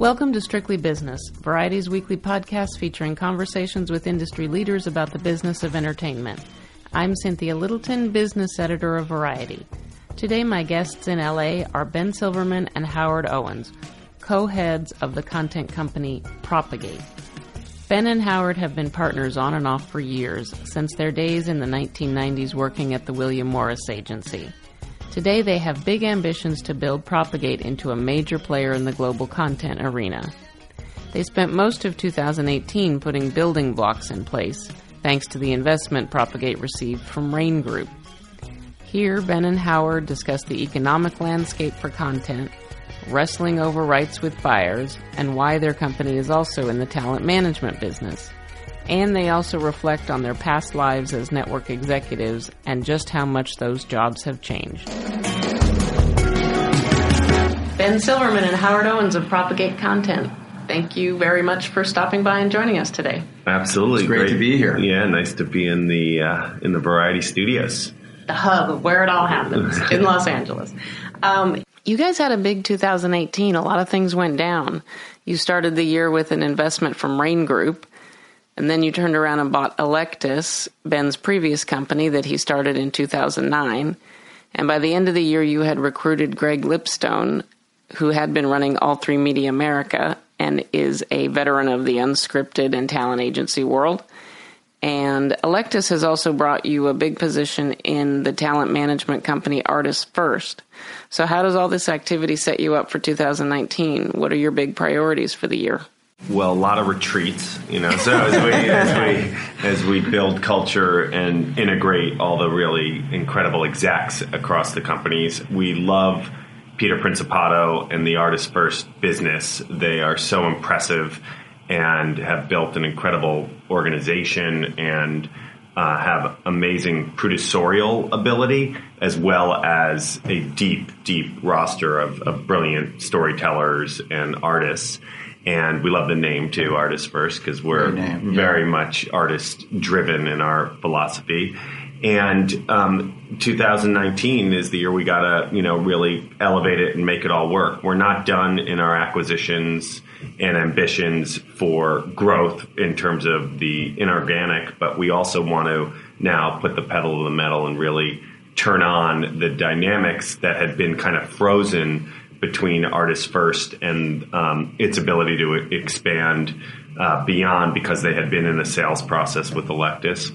Welcome to Strictly Business, Variety's weekly podcast featuring conversations with industry leaders about the business of entertainment. I'm Cynthia Littleton, business editor of Variety. Today, my guests in LA are Ben Silverman and Howard Owens, co heads of the content company Propagate. Ben and Howard have been partners on and off for years, since their days in the 1990s working at the William Morris Agency. Today, they have big ambitions to build Propagate into a major player in the global content arena. They spent most of 2018 putting building blocks in place, thanks to the investment Propagate received from Raine Group. Here, Ben and Howard discuss the economic landscape for content, wrestling over rights with buyers, and why their company is also in the talent management business and they also reflect on their past lives as network executives and just how much those jobs have changed. Ben Silverman and Howard Owens of Propagate Content. Thank you very much for stopping by and joining us today. Absolutely, it's great, great. to be here. Yeah, nice to be in the uh, in the Variety Studios, the hub of where it all happens in Los Angeles. Um, you guys had a big 2018. A lot of things went down. You started the year with an investment from Raine Group, and then you turned around and bought Electus, Ben's previous company that he started in 2009. And by the end of the year, you had recruited Greg Lipstone, who had been running All3 Media America and is a veteran of the unscripted and talent agency world. And Electus has also brought you a big position in the talent management company Artists First. So, how does all this activity set you up for 2019? What are your big priorities for the year? Well, a lot of retreats, you know. So as we as we as we build culture and integrate all the really incredible execs across the companies, we love Peter Principato and the Artist First business. They are so impressive and have built an incredible organization and uh, have amazing producerial ability as well as a deep, deep roster of, of brilliant storytellers and artists and we love the name too, Artist First, because we're very much artist driven in our philosophy. And um, 2019 is the year we gotta, you know, really elevate it and make it all work. We're not done in our acquisitions and ambitions for growth in terms of the inorganic, but we also want to now put the pedal to the metal and really turn on the dynamics that had been kind of frozen between Artists First and um, its ability to expand uh, beyond because they had been in a sales process with Electus.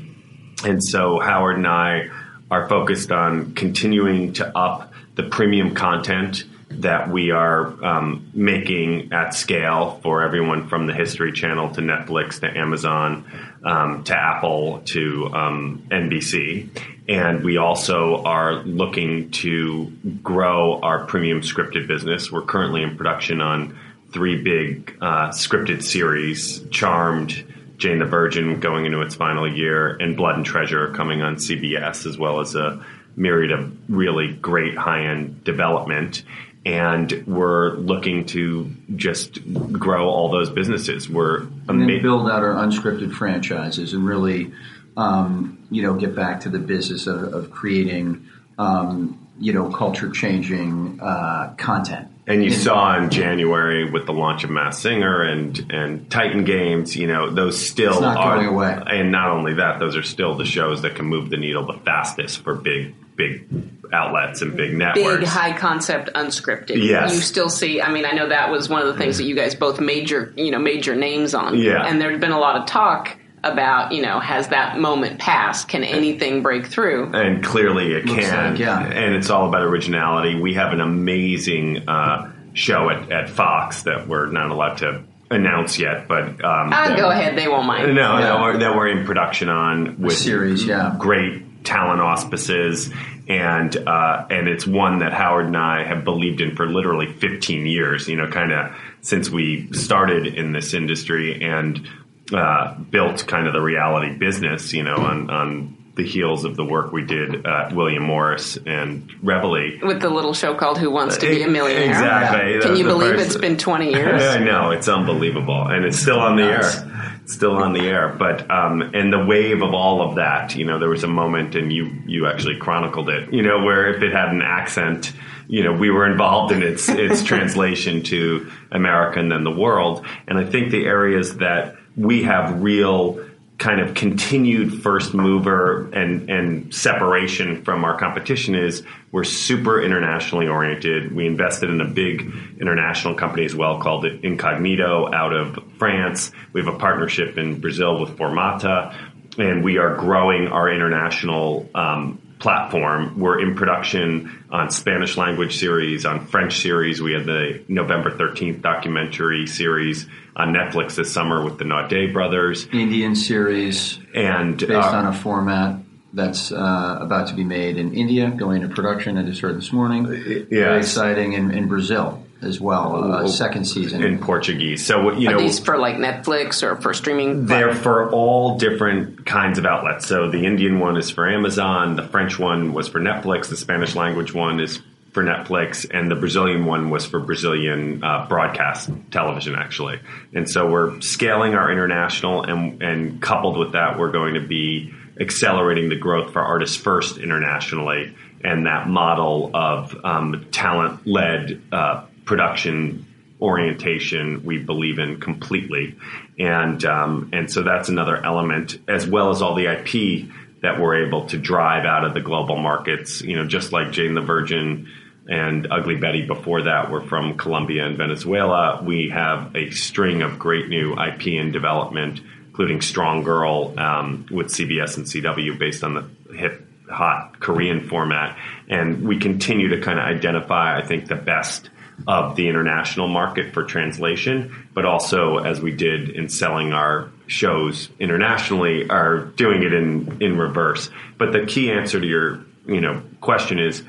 And so Howard and I are focused on continuing to up the premium content that we are um, making at scale for everyone from the History Channel to Netflix to Amazon um, to Apple to um, NBC. And we also are looking to grow our premium scripted business. We're currently in production on three big uh, scripted series Charmed, Jane the Virgin going into its final year, and Blood and Treasure coming on CBS, as well as a myriad of really great high end development and we're looking to just grow all those businesses. We're and then build out our unscripted franchises and really, um, you know, get back to the business of, of creating, um, you know, culture changing uh, content. And you saw in January with the launch of Masked Singer and and Titan Games, you know, those still are going away. And not only that, those are still the shows that can move the needle the fastest for big big outlets and big networks. Big high concept unscripted. Yes. You still see I mean I know that was one of the things that you guys both major you know major names on. Yeah. And there's been a lot of talk about you know has that moment passed can anything break through and clearly it Looks can like, yeah. and it's all about originality we have an amazing uh, show at, at fox that we're not allowed to announce yet but um, uh, go ahead they won't mind no, yeah. no we're, that we're in production on with a series yeah great talent auspices, and uh, and it's one that Howard and I have believed in for literally 15 years. You know, kind of since we started in this industry and uh, built kind of the reality business. You know, on on the heels of the work we did at William Morris and Reveille. With the little show called Who Wants to Be a Millionaire. Exactly. Can you believe it it's been 20 years? I know, it's unbelievable. And it's still on the air. Still on the air. But um, and the wave of all of that, you know, there was a moment, and you you actually chronicled it, you know, where if it had an accent, you know, we were involved in its its translation to American and the world. And I think the areas that we have real kind of continued first mover and, and separation from our competition is we're super internationally oriented. We invested in a big international company as well called Incognito out of France. We have a partnership in Brazil with Formata, and we are growing our international um, platform. We're in production on Spanish language series, on French series. We had the November 13th documentary series on Netflix this summer with the Naudet brothers. Indian series. And based uh, on a format that's uh, about to be made in India, going into production. I just heard this morning. Yes. Very exciting. In, in Brazil as well, uh, second season in Portuguese. So you know, Are these for like Netflix or for streaming? They're for all different kinds of outlets. So the Indian one is for Amazon, the French one was for Netflix, the Spanish language one is for Netflix, and the Brazilian one was for Brazilian uh, broadcast television, actually. And so we're scaling our international, and and coupled with that, we're going to be accelerating the growth for Artists First internationally, and that model of um, talent led uh, production orientation we believe in completely, and um, and so that's another element as well as all the IP that we're able to drive out of the global markets. You know, just like Jane the Virgin and Ugly Betty before that were from Colombia and Venezuela. We have a string of great new IP in development, including Strong Girl um, with CBS and CW based on the hip hot Korean format. And we continue to kind of identify, I think, the best of the international market for translation, but also as we did in selling our shows internationally, are doing it in, in reverse. But the key answer to your you know question is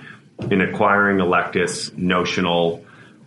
in acquiring Electus, Notional,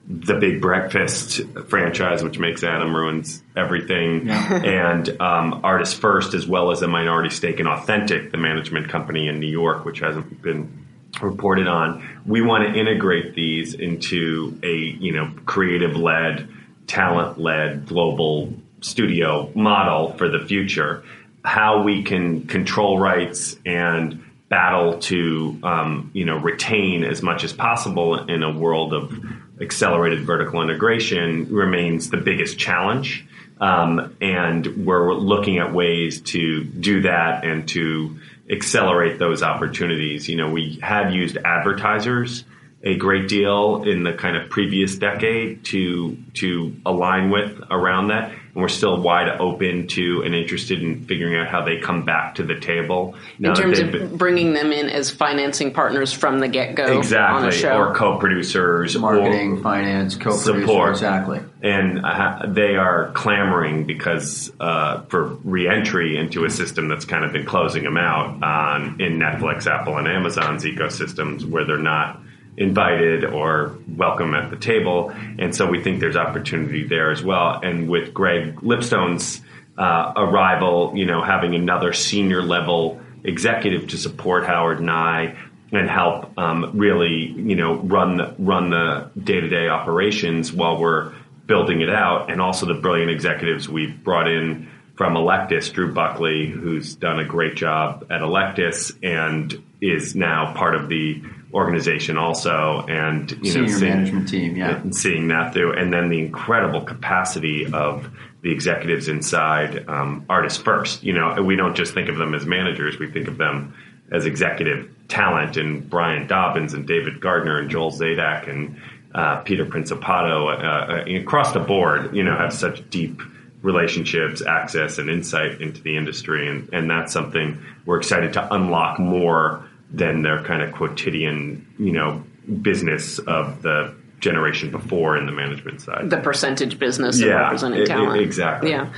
the Big Breakfast franchise, which makes Adam ruins everything, yeah. and um, Artist First, as well as a minority stake in Authentic, the management company in New York, which hasn't been reported on. We want to integrate these into a you know creative led, talent led global studio model for the future. How we can control rights and battle to um, you know retain as much as possible in a world of accelerated vertical integration remains the biggest challenge. Um, and we're looking at ways to do that and to accelerate those opportunities. You know, we had used advertisers a great deal in the kind of previous decade to to align with around that and we're still wide open to and interested in figuring out how they come back to the table. In terms of been, bringing them in as financing partners from the get go, exactly, or co-producers, marketing, or finance, co-producers, support. exactly. And uh, they are clamoring because uh, for reentry into a system that's kind of been closing them out on in Netflix, Apple, and Amazon's ecosystems, where they're not invited or welcome at the table. And so we think there's opportunity there as well. And with Greg Lipstone's uh, arrival, you know, having another senior level executive to support Howard and I and help um, really, you know, run the, run the day to day operations while we're building it out. And also the brilliant executives we've brought in from Electus, Drew Buckley, who's done a great job at Electus and is now part of the organization also, and you Senior know, seeing, management team, yeah, and seeing that through, and then the incredible capacity of the executives inside um, Artists First. You know, we don't just think of them as managers; we think of them as executive talent, and Brian Dobbins and David Gardner and Joel Zadak and uh, Peter Principato uh, uh, across the board. You know, have such deep relationships, access, and insight into the industry, and and that's something we're excited to unlock more than their kind of quotidian, you know, business of the generation before in the management side. The percentage business yeah, of representing talent. It, exactly. Yeah.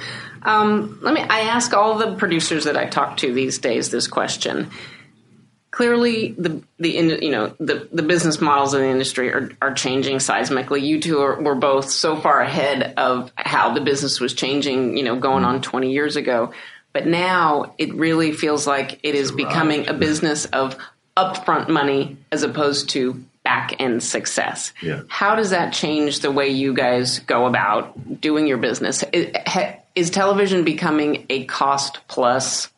Um, let me. I ask all the producers that I talk to these days this question. Clearly, the the you know the the business models in the industry are are changing seismically. You two are, were both so far ahead of how the business was changing. You know, going on twenty years ago. But now it really feels like it is becoming a business of upfront money as opposed to back end success. Yeah. How does that change the way you guys go about doing your business? is television becoming a cost plus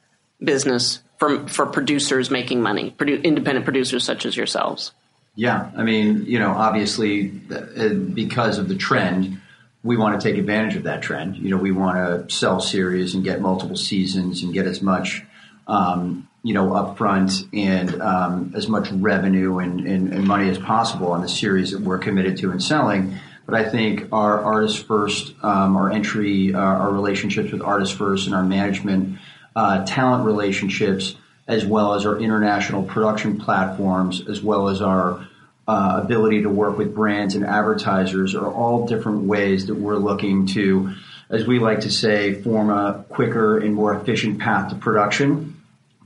business for for producers making money, independent producers such as yourselves? Yeah, I mean, you know, obviously, uh, because of the trend, we want to take advantage of that trend. You know, we want to sell series and get multiple seasons and get as much, um, you know, upfront and um, as much revenue and, and, and, money as possible on the series that we're committed to and selling. But I think our artists first, um, our entry, uh, our relationships with artists first, and our management uh, talent relationships, as well as our international production platforms, as well as our uh, ability to work with brands and advertisers, are all different ways that we're looking to, as we like to say, form a quicker and more efficient path to production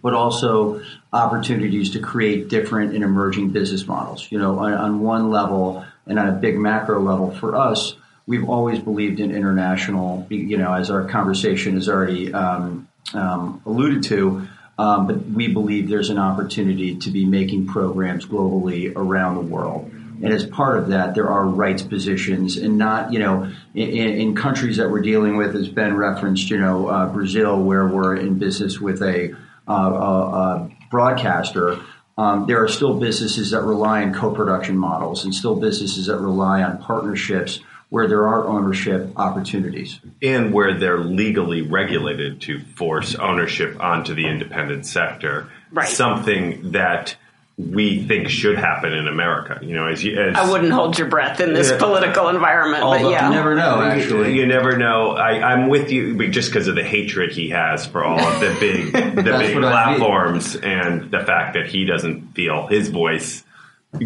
but also opportunities to create different and emerging business models. You know, on, on, one level and on a big macro level for us, we've always believed in international. You know, as our conversation has already um, um, alluded to. Um, but we believe there's an opportunity to be making programs globally around the world. And as part of that, there are rights positions, and not you know in, in countries that we're dealing with, as Ben referenced, you know uh, Brazil, where we're in business with a, uh, a, broadcaster. Um, there are still businesses that rely on co-production models, and still businesses that rely on partnerships where there are ownership opportunities. And where they're legally regulated to force ownership onto the independent sector. Right. Something that we think should happen in America. You know, as, you, as I wouldn't hold your breath in this yeah, political environment, but yeah, you never know. Actually, you, you never know. I, am with you just because of the hatred he has for all of the big, the big platforms, and the fact that he doesn't feel his voice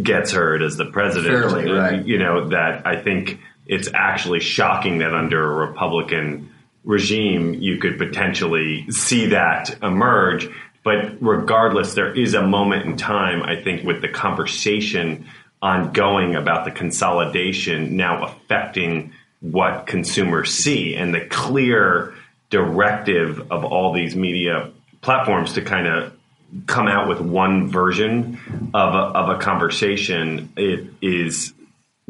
gets heard as the president. Fairly, uh, right. You know that I think it's actually shocking that under a Republican regime you could potentially see that emerge. But regardless, there is a moment in time, I think, with the conversation ongoing about the consolidation now affecting what consumers see and the clear directive of all these media platforms to kind of come out with one version of a, of a conversation it is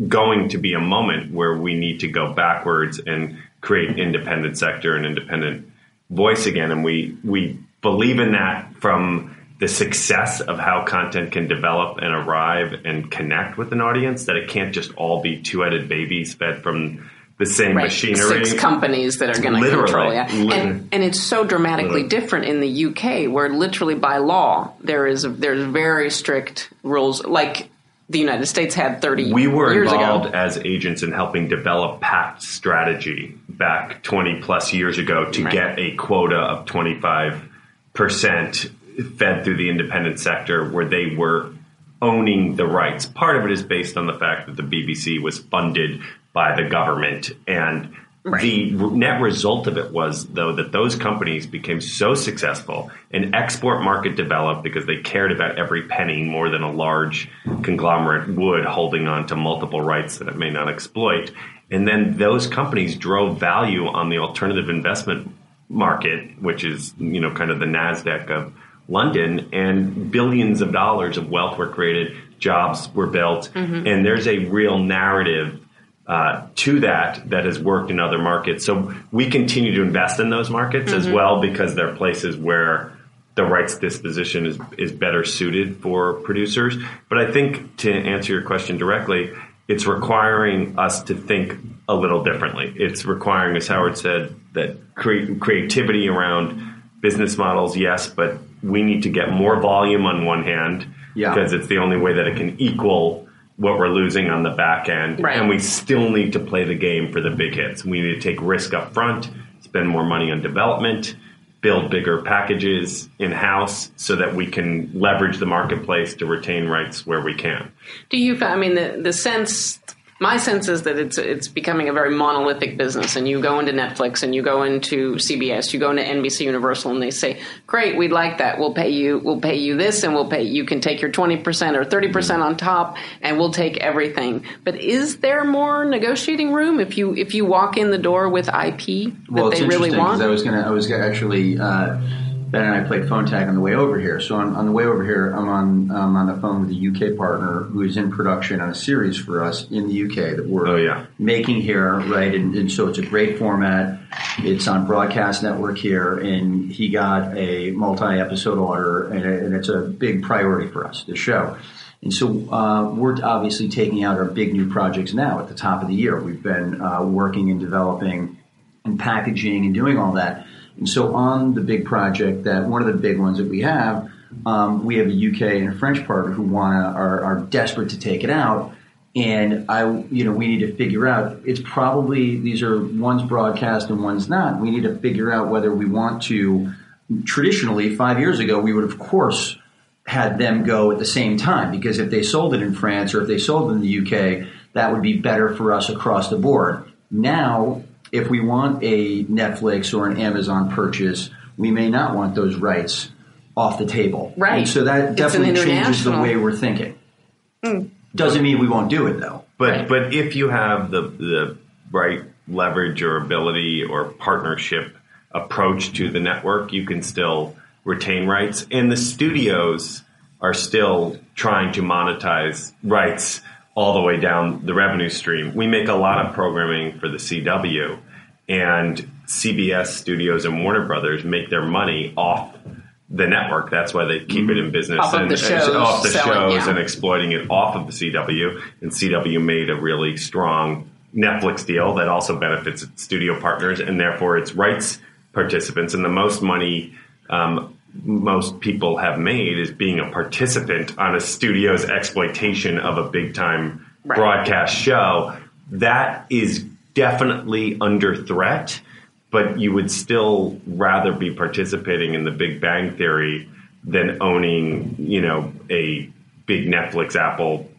going to be a moment where we need to go backwards and create independent sector and independent voice again. And we, we believe in that from the success of how content can develop and arrive and connect with an audience, that it can't just all be two headed babies fed from the same right. machinery. Six companies that are going to control. Yeah, and, and it's so dramatically literally. different in the UK, where literally by law there is a, there's very strict rules. Like the United States had 30 years ago. we were involved ago. as agents in helping develop PACT strategy back 20 plus years ago to right. get a quota of 25% fed through the independent sector where they were owning the rights. Part of it is based on the fact that the BBC was funded by the government and Right. The net result of it was, though, that those companies became so successful, an export market developed because they cared about every penny more than a large conglomerate would, holding on to multiple rights that it may not exploit. And then those companies drove value on the alternative investment market, which is, you know, kind of the NASDAQ of London, and billions of dollars of wealth were created, jobs were built, mm-hmm. and there's a real narrative uh, to that that has worked in other markets. So we continue to invest in those markets mm-hmm. as well because they're places where the rights disposition is is better suited for producers. But I think to answer your question directly, it's requiring us to think a little differently. It's requiring, as Howard said, that cre- creativity around business models, yes, but we need to get more volume on one hand yeah. because it's the only way that it can equal what we're losing on the back end, right. and we still need to play the game for the big hits. We need to take risk up front, spend more money on development, build bigger packages in house so that we can leverage the marketplace to retain rights where we can. Do you? I mean, the the sense my sense is that it's it's becoming a very monolithic business and you go into Netflix and you go into CBS, you go into NBC Universal and they say, "Great, we'd like that. We'll pay you we'll pay you this and we'll pay you can take your 20% or 30% on top and we'll take everything." But is there more negotiating room if you if you walk in the door with IP that well, they really want? I was going to I was gonna actually uh, Ben and I played phone tag on the way over here. So on, on the way over here, I'm on on the phone with a UK partner who is in production on a series for us in the UK that we're Oh, yeah. making here, right? And, and so it's a great format. It's on broadcast network here, and he got a multi-episode order, and, and it's a big priority for us, the show. And so uh, we're obviously taking out our big new projects now at the top of the year. We've been uh, working and developing and packaging and doing all that. And so on the big project, that one of the big ones that we have, um, we have a UK and a French partner who want to are, are desperate to take it out. And I, you know, we need to figure out. It's probably these are one's broadcast and one's not. We need to figure out whether we want to. Traditionally, five years ago, we would of course had them go at the same time because if they sold it in France or if they sold it in the UK, that would be better for us across the board. Now, if we want a Netflix or an Amazon purchase, we may not want those rights off the table. Right. And so that definitely changes the way we're thinking. Doesn't mean we won't do it though. But Right. but if you have the the right leverage or ability or partnership approach to the network, you can still retain rights. And the studios are still trying to monetize rights all the way down the revenue stream. We make a lot of programming for the CW, and CBS Studios and Warner Brothers make their money off the network. That's why they keep it in business Off of and the shows, off the selling, shows yeah. and exploiting it off of the CW. And CW made a really strong Netflix deal that also benefits its studio partners and therefore its rights participants. And the most money um, most people have made is being a participant on a studio's exploitation of a big time Right. broadcast show. That is definitely under threat but you would still rather be participating in the Big Bang Theory than owning, you know, a big Netflix Apple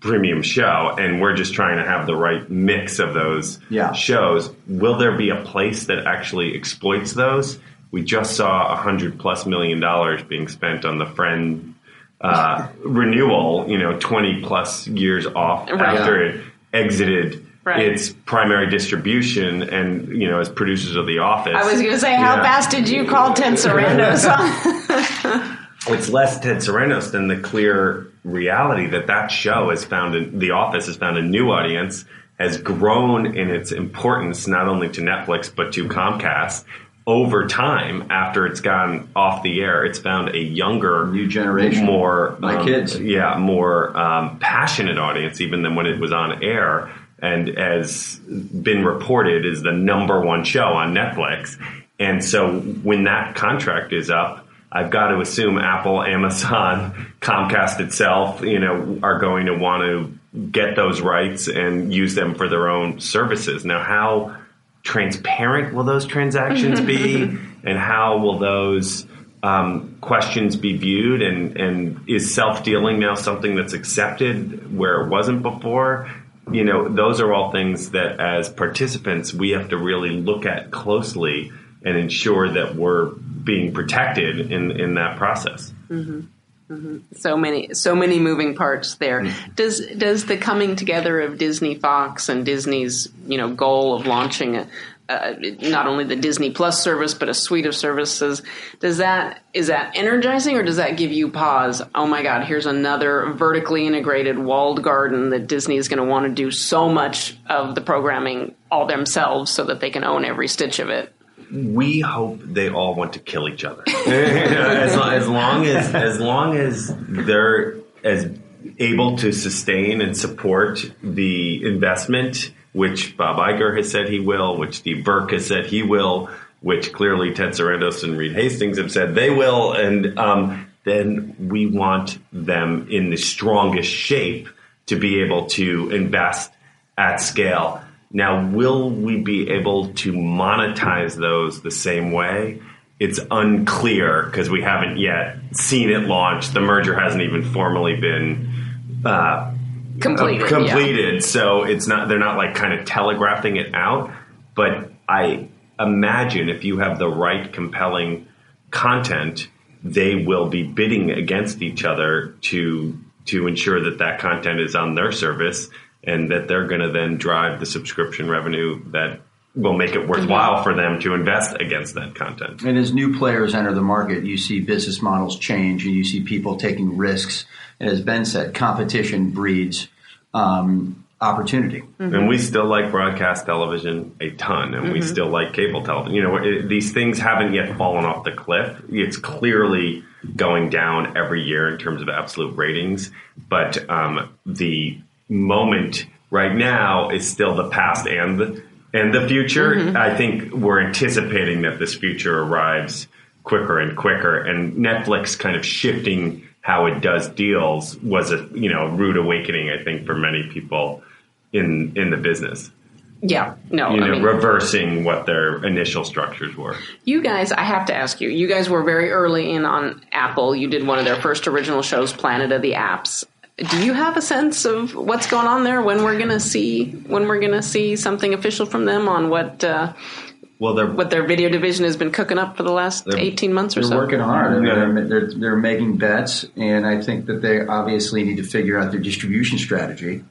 premium show. And we're just trying to have the right mix of those Yeah. shows. Will there be a place that actually exploits those? We just saw a hundred plus million dollars being spent on the Friend uh, renewal. You know, twenty plus years off Right. after it exited Right. its primary distribution and you know as producers of the office I was going to say, how fast did you call Ted Sarandos it's less ted Sarandos than the clear reality that that show has found a, the office has found a new audience has grown in its importance not only to netflix but to comcast over time after it's gone off the air it's found a younger New generation. more My um, kids. yeah more um, passionate audience even than when it was on air and as been reported is the number one show on netflix and so when that contract is up i've got to assume apple amazon comcast itself you know are going to want to get those rights and use them for their own services now how transparent will those transactions be? And how will those um, questions be viewed? And, and is self-dealing now something that's accepted where it wasn't before? You know those are all things that as participants we have to really look at closely and ensure that we're being protected in, in that process so many, so many moving parts there. Does does the coming together of Disney, Fox, and Disney's you know goal of launching a, uh, not only the Disney Plus service but a suite of services does that is that energizing or does that give you pause? Oh my God, here's another vertically integrated walled garden that Disney is going to want to do so much of the programming all themselves so that they can own every stitch of it. We hope they all want to kill each other. as, as long as as long as they're as able to sustain and support the investment, which Bob Iger has said he will, which Steve Burke has said he will, which clearly Ted Sarandos and Reed Hastings have said they will, and um, then we want them in the strongest shape to be able to invest at scale. Now, will we be able to monetize those the same way? It's unclear because we haven't yet seen it launch. The merger hasn't even formally been uh, Completed. yeah. completed. So it's not they're not like kind of telegraphing it out. But I imagine if you have the right compelling content, they will be bidding against each other to to ensure that that content is on their service and that they're going to then drive the subscription revenue that will make it worthwhile for them to invest against that content. And as new players enter the market, you see business models change and you see people taking risks. And as Ben said, competition breeds um, opportunity. And we still like broadcast television a ton, and we still like cable television. You know, it, these things haven't yet fallen off the cliff. It's clearly going down every year in terms of absolute ratings, but um, the moment right now is still the past and the and the future. Mm-hmm. I think we're anticipating that this future arrives quicker and quicker, and Netflix kind of shifting how it does deals was a you know rude awakening. I think for many people in in the business. Yeah, no, You I know, mean, reversing what their initial structures were. you guys, I have to ask you, you guys were very early in on Apple. You did one of their first original shows, Planet of the Apps. Do you have a sense of what's going on there? When we're gonna see when we're gonna see something official from them on what uh, Well, they're what their video division has been cooking up for the last eighteen months or so? They're so? working hard. I mean, Yeah. they're, they're, they're making bets, and I think that they obviously need to figure out their distribution strategy.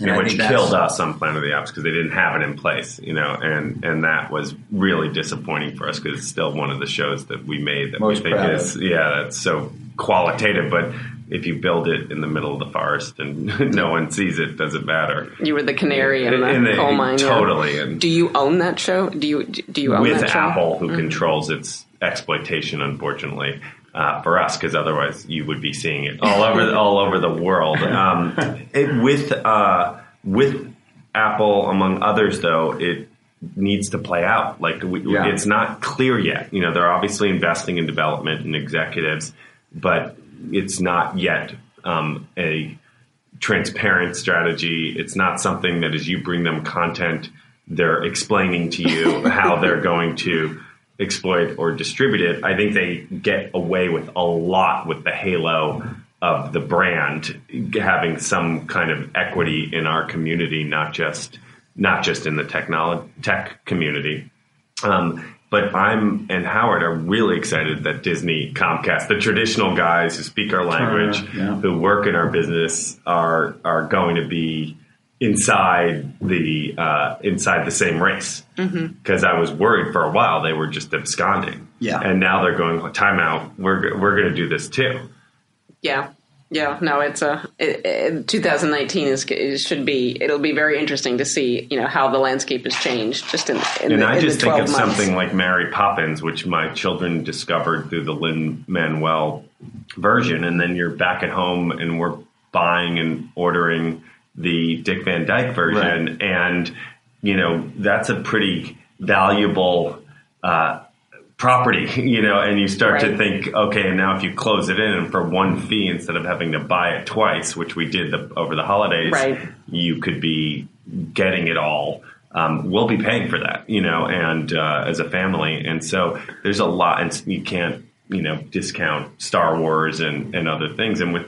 And I which killed us on Planet of the Apps because they didn't have it in place, you know, and and that was really disappointing for us because it's still one of the shows that we made that Most we think proud is yeah, that's so qualitative, but. If you build it in the middle of the forest and no one sees it, doesn't matter. You were the canary in the, In the- coal mine. yeah. totally, and Do you own that show? Do you do you own with that show? With Apple, who Mm-hmm. controls its exploitation, unfortunately, uh, for us, because otherwise you would be seeing it all over all over the world. Um, it, with uh, with Apple, among others, though, it needs to play out. Like we, Yeah. it's not clear yet. You know, they're obviously investing in development and executives, but it's not yet um, a transparent strategy. It's not something that as you bring them content, they're explaining to you how they're going to exploit or distribute it. I think they get away with a lot with the halo of the brand having some kind of equity in our community, not just not just in the technology tech community. Um, but I'm and Howard are really excited that Disney, Comcast, the traditional guys who speak our language, yeah. who work in our business, are are going to be inside the uh, inside the same race. Because I was worried for a while they were just absconding. Yeah. and now they're going time out. We're we're going to do this too. Yeah. Yeah, no, it's a it, it, 2019 is it should be it'll be very interesting to see you know how the landscape has changed just in, in And the, I in just the think of months. something like Mary Poppins, which my children discovered through the Lin Manuel version, and then you're back at home and we're buying and ordering the Dick Van Dyke version, and you know that's a pretty valuable uh, property, you know, and you start to think, okay, and now if you close it in for one fee instead of having to buy it twice, which we did the, over the holidays, Right. you could be getting it all. Um, we'll be paying for that, you know, and uh, as a family, and so there's a lot, and you can't, you know, discount Star Wars and and other things, and with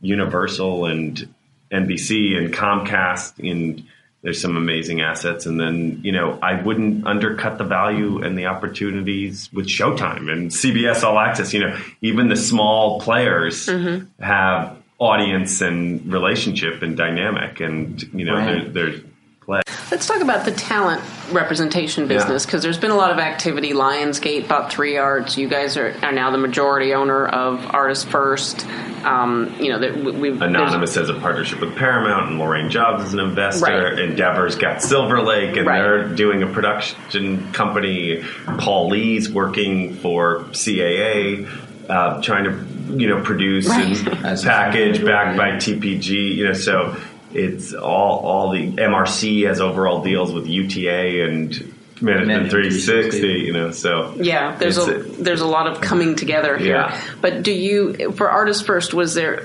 Universal and NBC and Comcast, and there's some amazing assets, and then you know, I wouldn't undercut the value and the opportunities with Showtime and CBS All Access. You know, even the small players mm-hmm. have audience and relationship and dynamic, and you know, Right. there, there's. Let's talk about the talent representation business because there's been a lot of activity. Lionsgate bought Three Arts. You guys are, are now the majority owner of Artist First. Um, you know, that we- Anonymous has a partnership with Paramount, and Laurene Jobs is an investor. Right. Endeavor's got Silver Lake, and Right. they're doing a production company. Paul Lee's working for CAA, uh, trying to you know produce Right. and As package backed by TPG. You know, so it's all all the MRC has overall deals with UTA and Management Management 360. 360. You know, so Yeah, there's it's a, there's a lot of coming together here. Yeah. But do you for artists first was there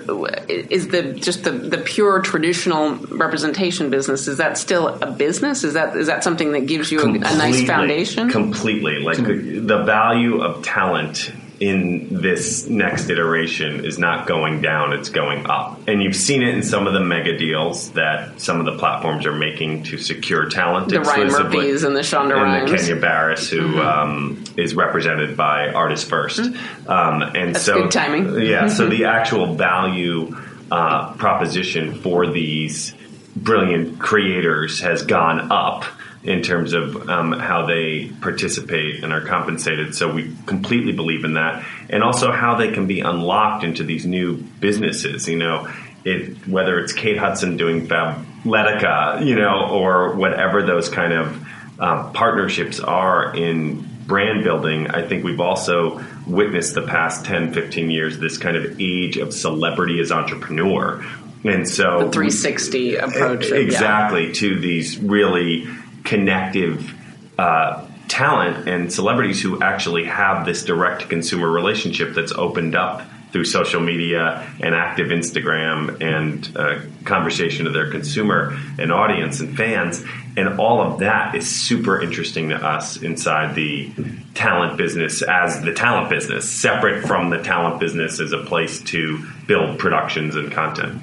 is the just the, the pure traditional representation business is that still a business? Is that is that something that gives you a, a nice foundation? Completely. Like hmm. the value of talent in this next iteration is not going down, it's going up. And you've seen it in some of the mega deals that some of the platforms are making to secure talent the Ryan. Murphys and the Shonda Rhimes. and the Kenya Barris, who um, is represented by Artist 1st Um, and so, good timing. yeah, so the actual value uh, proposition for these brilliant creators has gone up. In terms of um, how they participate and are compensated. So we completely believe in that, and also how they can be unlocked into these new businesses. You know, it, whether it's Kate Hudson doing Fabletics, you know, or whatever those kind of uh, partnerships are in brand building, I think we've also witnessed the past 10, 15 years this kind of age of celebrity as entrepreneur. And so, the 360 approach. Exactly, yeah. to these really connective uh, talent and celebrities who actually have this direct consumer relationship that's opened up through social media and active Instagram and uh, conversation to their consumer and audience and fans. And all of that is super interesting to us inside the talent business as the talent business, separate from the talent business as a place to build productions and content.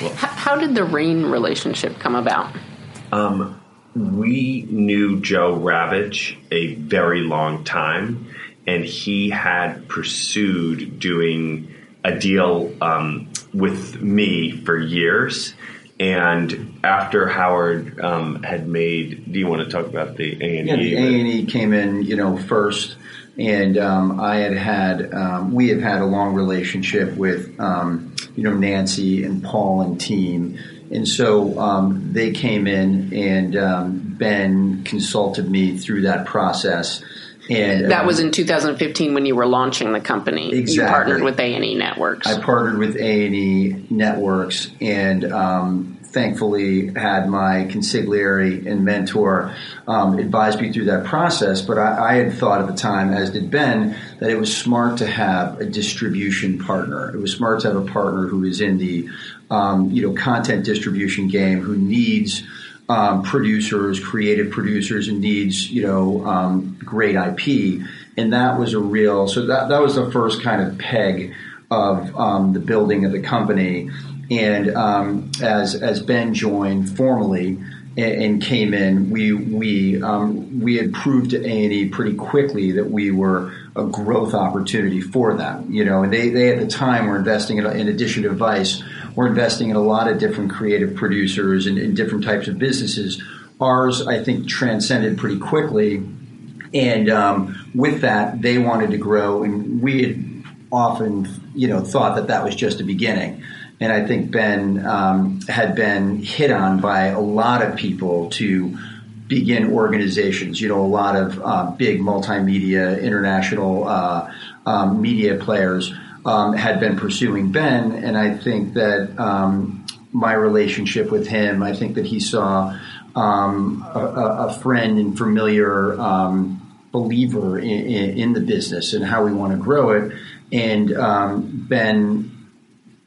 Well, How did the Raine relationship come about? Um, we knew Joe Ravitch a very long time and he had pursued doing a deal um, with me for years. And after Howard um, had made, do you want to talk about the A and E? Yeah, the A and E came in, you know, first, and um, I had had, um, we have had a long relationship with, um, you know, Nancy and Paul and team, and so um, they came in, and Ben consulted me through that process and that um, was in 2015 when you were launching the company. Exactly. You partnered with A and E Networks. I partnered with A and E Networks, and um, thankfully had my consigliere and mentor um, advise me through that process. But I, I, had thought at the time, as did Ben, that it was smart to have a distribution partner. It was smart to have a partner who is in the um, you know content distribution game, who needs um, producers, creative producers, and needs you know um, great IP, and that was a real. So that that was the first kind of peg of um, the building of the company. And um, as as Ben joined formally and, came in, we we um, we had proved to A and E pretty quickly that we were a growth opportunity for them. You know, and they they at the time were investing in, in addition to Vice we're investing in a lot of different creative producers and, and different types of businesses. Ours, I think, transcended pretty quickly. And um, with that, they wanted to grow, and we had often, you know, thought that that was just a beginning. And I think Ben um, had been hit on by a lot of people to begin organizations. You know, a lot of uh, big multimedia, international uh, um, media players um, had been pursuing Ben, and I think that um, my relationship with him, I think that he saw um, a, a, friend and familiar um, believer in, in, the business and how we want to grow it. And um, Ben,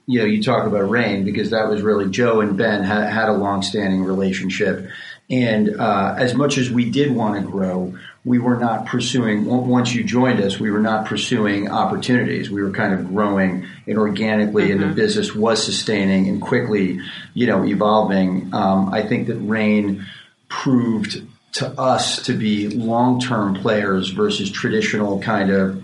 you know, you talk about Raine because that was really Joe and Ben had, had a long-standing relationship. And uh, as much as we did want to grow, we were not pursuing, once you joined us, we were not pursuing opportunities. We were kind of growing and organically, mm-hmm. and the mm-hmm. business was sustaining and quickly, you know, evolving. Um, I think that Raine proved to us to be long term players versus traditional kind of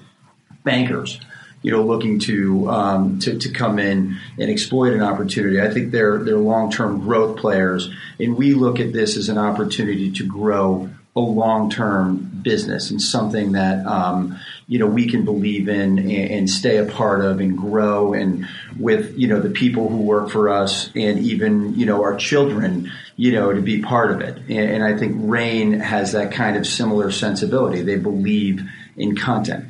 bankers you know, looking to, um, to to come in and exploit an opportunity. I think they're they're long term growth players, and we look at this as an opportunity to grow a long term business and something that um, you know we can believe in and, and, stay a part of and grow. And with you know the people who work for us and even you know our children you know to be part of it. And, and I think Raine has that kind of similar sensibility. They believe in content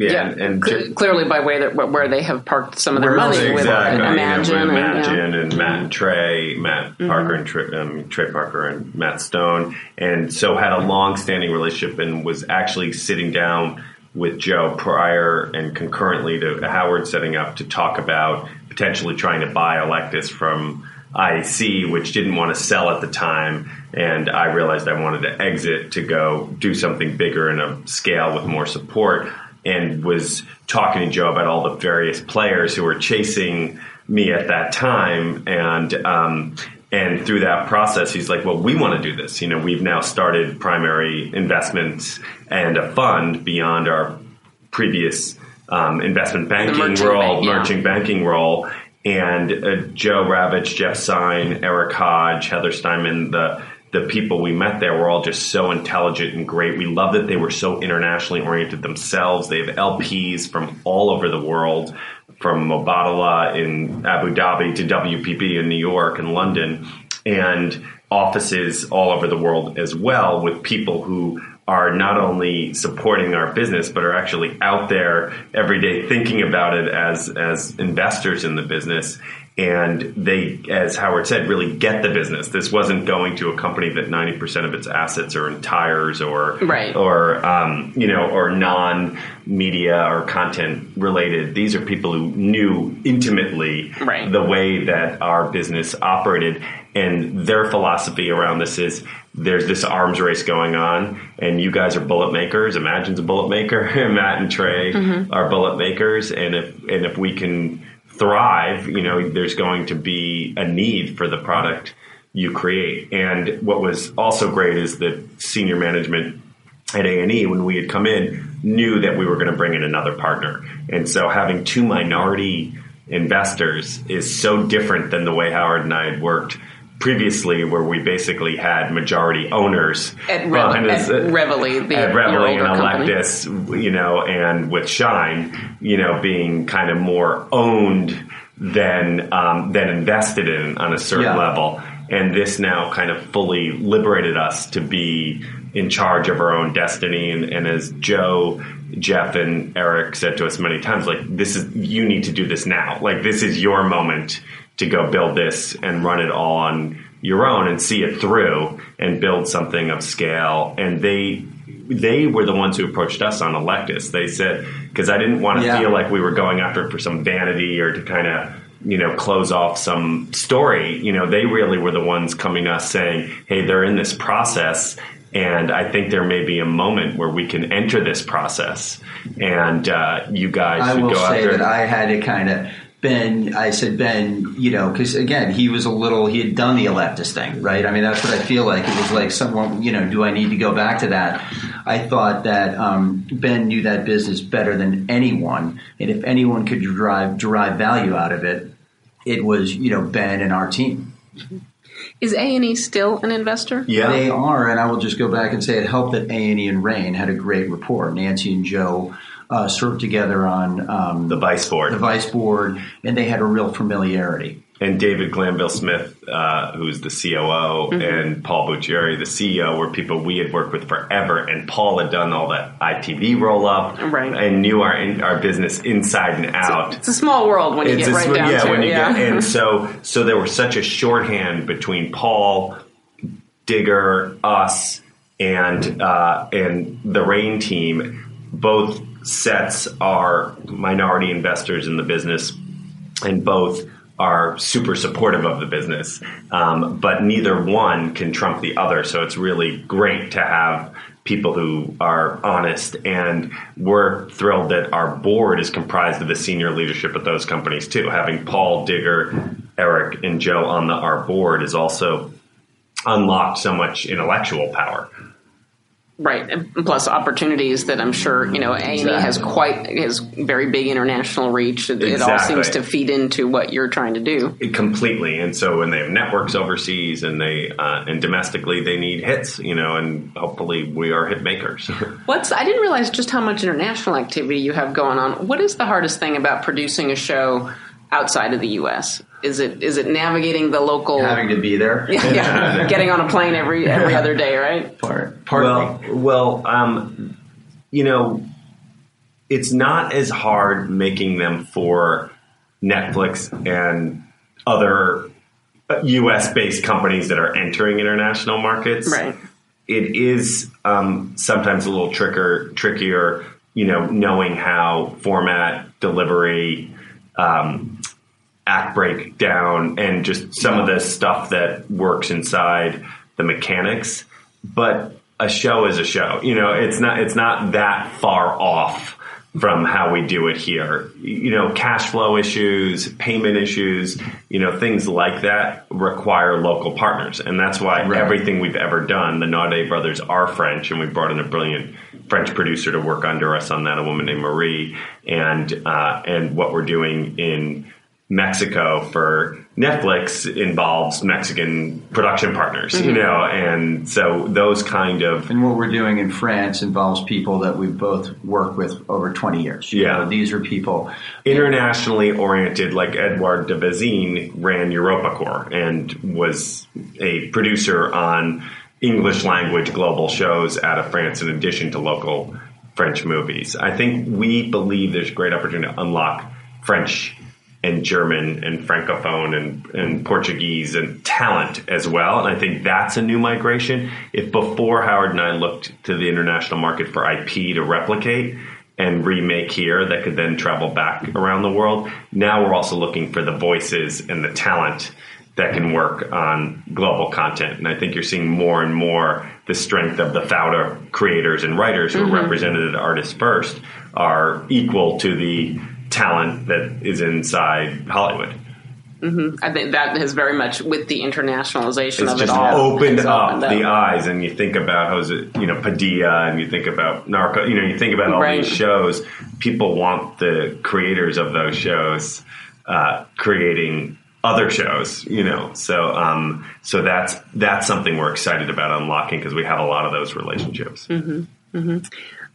yeah, yeah and, and clearly by way that where they have parked some of their money exactly. with Imagine, with Imagine and, yeah. and, Matt and Trey, Matt mm-hmm. Parker and Trey, um, Trey, Parker and Matt Stone, and so had a long-standing relationship and was actually sitting down with Joe prior and concurrently to Howard setting up to talk about potentially trying to buy Electus from IAC, which didn't want to sell at the time. And I realized I wanted to exit to go do something bigger in a scale with more support and was talking to Joe about all the various players who were chasing me at that time. And, um, and through that process, he's like, well, we want to do this. You know, we've now started primary investments and a fund beyond our previous um, investment banking role, bank, yeah. merchant banking role. And uh, Joe Ravitch, Jeff Sine, Eric Hodge, Heather Steinman, the the people we met there were all just so intelligent and great. We love that they were so internationally oriented themselves. They have LPs from all over the world, from Mubadala in Abu Dhabi to WPP in New York and London, and offices all over the world as well with people who are not only supporting our business but are actually out there every day thinking about it as as investors in the business and they, as Howard said, really get the business. This wasn't going to a company that ninety percent of its assets are in tires or right. or um, you know or non media or content related. These are people who knew intimately right. the way that our business operated, and their philosophy around this is there's this arms race going on, and you guys are bullet makers. Imagine's a bullet maker. Matt and Trey mm-hmm. are bullet makers, and if and if we can thrive, you know, there's going to be a need for the product you create. And what was also great is that senior management at A&E, when we had come in, knew that we were going to bring in another partner. And so having two minority investors is so different than the way Howard and I had worked previously where we basically had majority owners at, Rev- at Reveille, the, at Reveille and Electus, you know, and with Shine, you know, being kind of more owned than um, than invested in on a certain yeah. level. And this now kind of fully liberated us to be in charge of our own destiny. And, and as Joe, Jeff, and Eric said to us many times, like this is you need to do this now. Like this is your moment to go build this and run it all on your own and see it through and build something of scale. And they they were the ones who approached us on Electus. They said because I didn't want to yeah. feel like we were going after it for some vanity or to kind of you know close off some story. You know, they really were the ones coming to us saying, "Hey, they're in this process." And I think there may be a moment where we can enter this process, and uh, you guys I will go say that I had to kind of Ben, I said, Ben, you know, because again, he was a little, he had done the Electus thing, right? I mean, that's what I feel like. It was like someone, you know, do I need to go back to that? I thought that um, Ben knew that business better than anyone. And if anyone could derive, derive value out of it, it was, you know, Ben and our team. Is A and E still an investor? Yeah, they are. And I will just go back and say it helped that A and E and Raine had a great rapport. Nancy and Joe uh, served together on um, the vice board. The vice board, and they had a real familiarity. And David Glanville Smith, uh, who's the COO, mm-hmm. and Paul Buccieri, the CEO, were people we had worked with forever. And Paul had done all that ITV roll up right. and knew our our business inside and out. It's a, it's a small world when you it's get right down yeah, to when it. You yeah. Get, and so so there was such a shorthand between Paul, Digger, us, and uh, and the Raine team. Both sets are minority investors in the business, and both are super supportive of the business. Um, but neither one can trump the other. So it's really great to have people who are honest. And we're thrilled that our board is comprised of the senior leadership of those companies too. Having Paul Digger, Eric, and Joe on the, our board is also unlocked so much intellectual power. Right, and plus opportunities that I'm sure you know A and E has quite has very big international reach. It, exactly. it, all seems to feed into what you're trying to do it completely. And so when they have networks overseas and they uh, and domestically, they need hits, you know, and hopefully we are hit makers. What's I didn't realize just how much international activity you have going on. What is the hardest thing about producing a show outside of the U.S.? Is it is it navigating the local having to be there? Yeah, yeah. getting on a plane every every other day, right? Part, partly. Well, well, um, you know, it's not as hard making them for Netflix and other U.S. based companies that are entering international markets. Right. It is um, sometimes a little tricker, trickier, you know, knowing how format, delivery, um, act breakdown and just some of the stuff that works inside the mechanics. But a show is a show. You know, it's not it's not that far off from how we do it here. You know, cash flow issues, payment issues, you know, things like that require local partners. And that's why right. everything we've ever done, the Naudet brothers are French, and we brought in a brilliant French producer to work under us on that, a woman named Marie. And, uh, and what we're doing in Mexico for Netflix involves Mexican production partners, mm-hmm. you know, and so those kind of. And what we're doing in France involves people that we've both worked with over 20 years. You yeah. Know, these are people. Internationally oriented, like Edouard de Vesinne ran EuropaCorp and was a producer on English language global shows out of France in addition to local French movies. I think we believe there's great opportunity to unlock French and German and Francophone and, and Portuguese and talent as well. And I think that's a new migration. If before Howard and I looked to the international market for IP to replicate and remake here that could then travel back around the world, now we're also looking for the voices and the talent that can work on global content. And I think you're seeing more and more the strength of the founder creators and writers who mm-hmm. are represented at Artists First are equal to the talent that is inside Hollywood. Mm-hmm. I think that has very much with the internationalization it's of it all. Opened up, opened up the eyes, and you think about Jose, you know, Padilha, and you think about Narco. You know, you think about all right. these shows. People want the creators of those shows uh, creating other shows. You know, so um, so that's that's something we're excited about unlocking because we have a lot of those relationships. Mm-hmm. Mm-hmm.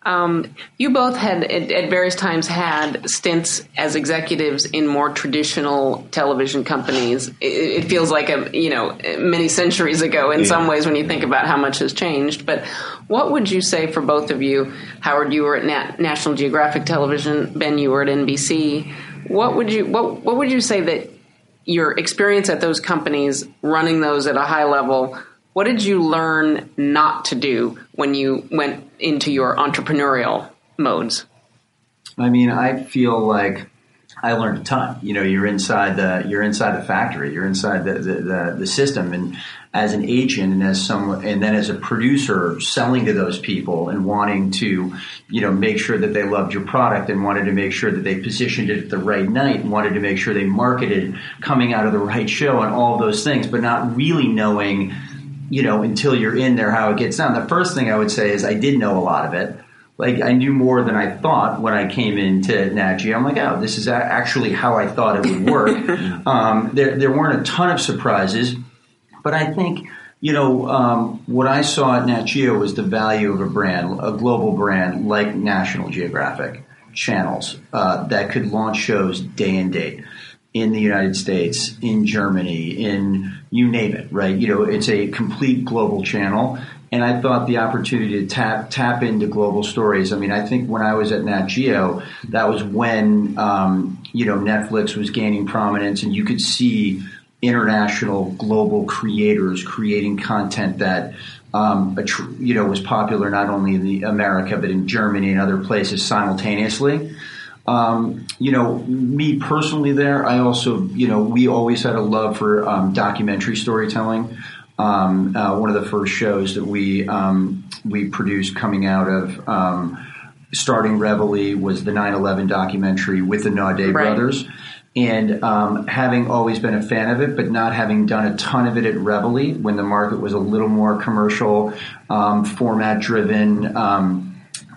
Um, you both had at, at, various times had stints as executives in more traditional television companies. It, it feels like a you know many centuries ago in yeah. some ways when you think about how much has changed. But what would you say for both of you? Howard, you were at Nat- National Geographic Television. Ben, you were at NBC. What would you what what would you say that your experience at those companies, running those at a high level? What did you learn not to do when you went into your entrepreneurial modes? I mean, I feel like I learned a ton. You know, you're inside the you're inside the factory, you're inside the the, the, the system, and as an agent and as some and then as a producer selling to those people and wanting to you know make sure that they loved your product and wanted to make sure that they positioned it at the right night and wanted to make sure they marketed coming out of the right show and all those things but not really knowing you know, until you're in there, how it gets done. The first thing I would say is I did know a lot of it. Like I knew more than I thought when I came into Nat Geo. I'm like, oh, this is actually how I thought it would work. um, there, there weren't a ton of surprises, but I think you know um, what I saw at Nat Geo was the value of a brand, a global brand like National Geographic channels uh, that could launch shows day and date in the United States, in Germany, in you name it, right? You know, it's a complete global channel. And I thought the opportunity to tap tap into global stories. I mean, I think when I was at Nat Geo, that was when um, you know Netflix was gaining prominence, and you could see international global creators creating content that um, you know was popular not only in the America but in Germany and other places simultaneously. Um, you know, me personally, there, I also, you know, we always had a love for um, documentary storytelling. Um, uh, one of the first shows that we um, we produced coming out of um, starting Reveille was the 9/11 documentary with the Naudet right. brothers. And um, having always been a fan of it, but not having done a ton of it at Reveille when the market was a little more commercial, format driven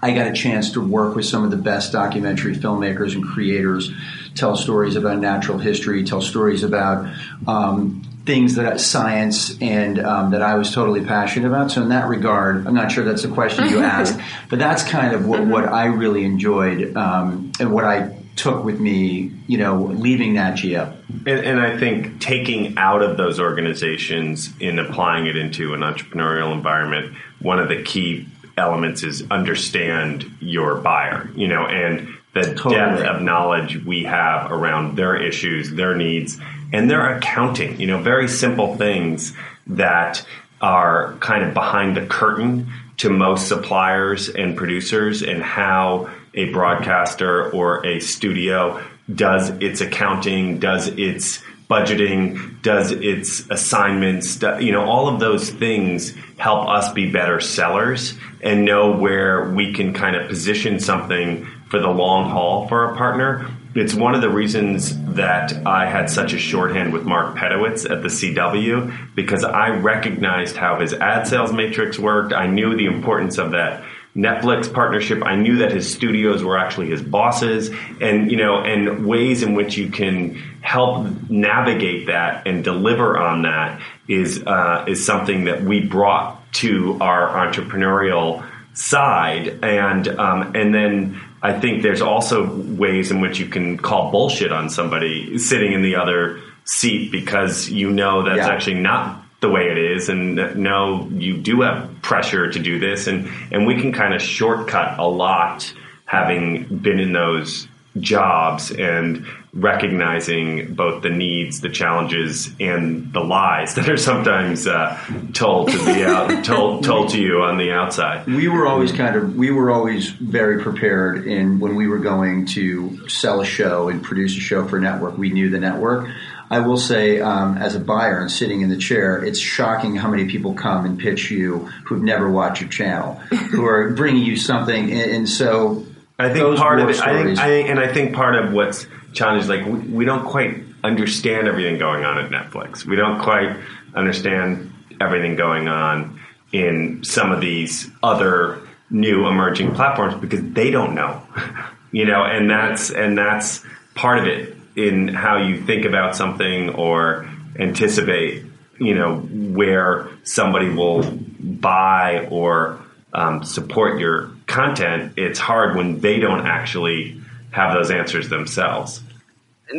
I got a chance to work with some of the best documentary filmmakers and creators, tell stories about natural history, tell stories about um, things that science and um, that I was totally passionate about. So in that regard, I'm not sure that's the question you asked, but that's kind of what, what I really enjoyed um, and what I took with me, you know, leaving Nat Geo. And, and, I think taking out of those organizations and applying it into an entrepreneurial environment, one of the key elements is understand your buyer, you know, and the totally. depth of knowledge we have around their issues, their needs, and their accounting, you know, very simple things that are kind of behind the curtain to most suppliers and producers and how a broadcaster or a studio does its accounting, does its budgeting, does its assignments, you know, all of those things help us be better sellers and know where we can kind of position something for the long haul for a partner. It's one of the reasons that I had such a shorthand with Mark Pedowitz at the CW because I recognized how his ad sales matrix worked. I knew the importance of that Netflix partnership. I knew that his studios were actually his bosses, and you know, and ways in which you can help navigate that and deliver on that is uh, is something that we brought to our entrepreneurial side, and um, and then I think there's also ways in which you can call bullshit on somebody sitting in the other seat because you know that's Yeah. actually not the way it is and no you do have pressure to do this and and we can kind of shortcut a lot having been in those jobs and recognizing both the needs the challenges and the lies that are sometimes uh, told to the out, told told to you on the outside. we were always kind of we were always very prepared in when we were going to sell a show and produce a show for a network. We knew the network i will say um, as a buyer and sitting in the chair it's shocking how many people come and pitch you who've never watched your channel who are bringing you something. And, and so I think part of it, I think, I think, and I think part of what's challenging like we, we don't quite understand everything going on at Netflix. We don't quite understand everything going on in some of these other new emerging platforms because they don't know, you know, and that's and that's part of it in how you think about something or anticipate, you know, where somebody will buy or um, support your content, it's hard when they don't actually have those answers themselves.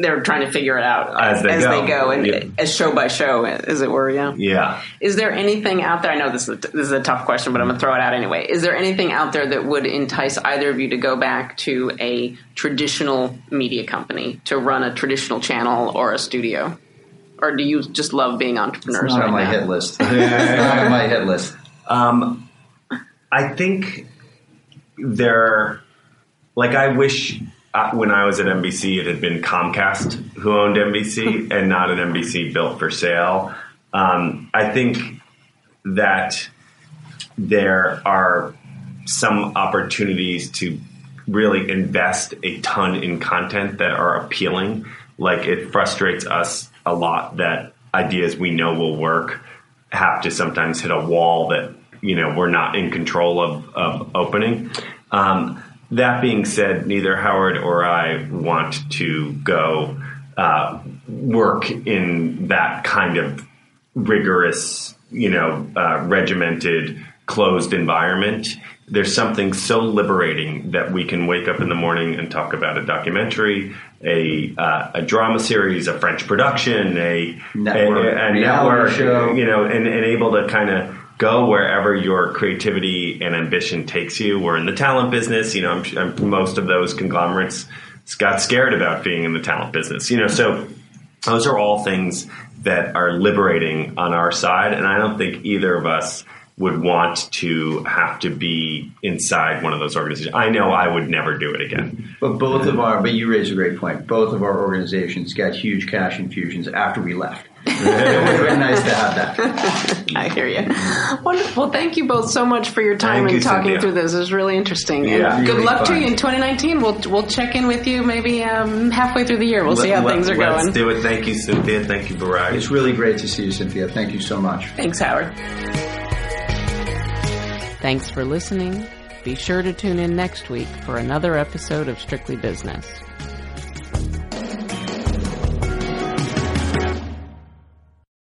They're trying to figure it out As they go. go, and Yeah. as show by show, as it were. Yeah. Yeah. Is there anything out there? I know this is a, this is a tough question, but I'm going to throw it out anyway. Is there anything out there that would entice either of you to go back to a traditional media company to run a traditional channel or a studio, or do you just love being entrepreneurs it's not right on my now? hit list it's not on my hit list Um, I think there, like, I wish uh, when I was at NBC, it had been Comcast who owned NBC and not an NBC built for sale. Um, I think that there are some opportunities to really invest a ton in content that are appealing. Like it frustrates us a lot that ideas we know will work have to sometimes hit a wall that you know we're not in control of, of opening. Um, that being said, neither Howard or I want to go uh, work in that kind of rigorous, you know, uh, regimented, closed environment. There's something so liberating that we can wake up in the morning and talk about a documentary, a uh, a drama series, a French production, a Network, a, a reality network, show. you know, and, and able to kind of go wherever your creativity and ambition takes you. We're in the talent business, you know. I'm, I'm, most of those conglomerates got scared about being in the talent business, you know. So those are all things that are liberating on our side, and I don't think either of us would want to have to be inside one of those organizations. I know I would never do it again. But both of our, but you raise a great point. Both of our organizations got huge cash infusions after we left. It would have been nice to have that. I hear you. Wonderful. Thank you both so much for your time Thank and you, talking Cynthia. through this. It was really interesting. Yeah. and good Really luck to you in 2019. We'll we'll check in with you maybe um, halfway through the year. We'll see how Let- things are let's going. do it. Thank you, Cynthia. Thank you, Variety. It's really great to see you, Cynthia. Thank you so much. Thanks, Howard. Thanks for listening. Be sure to tune in next week for another episode of Strictly Business.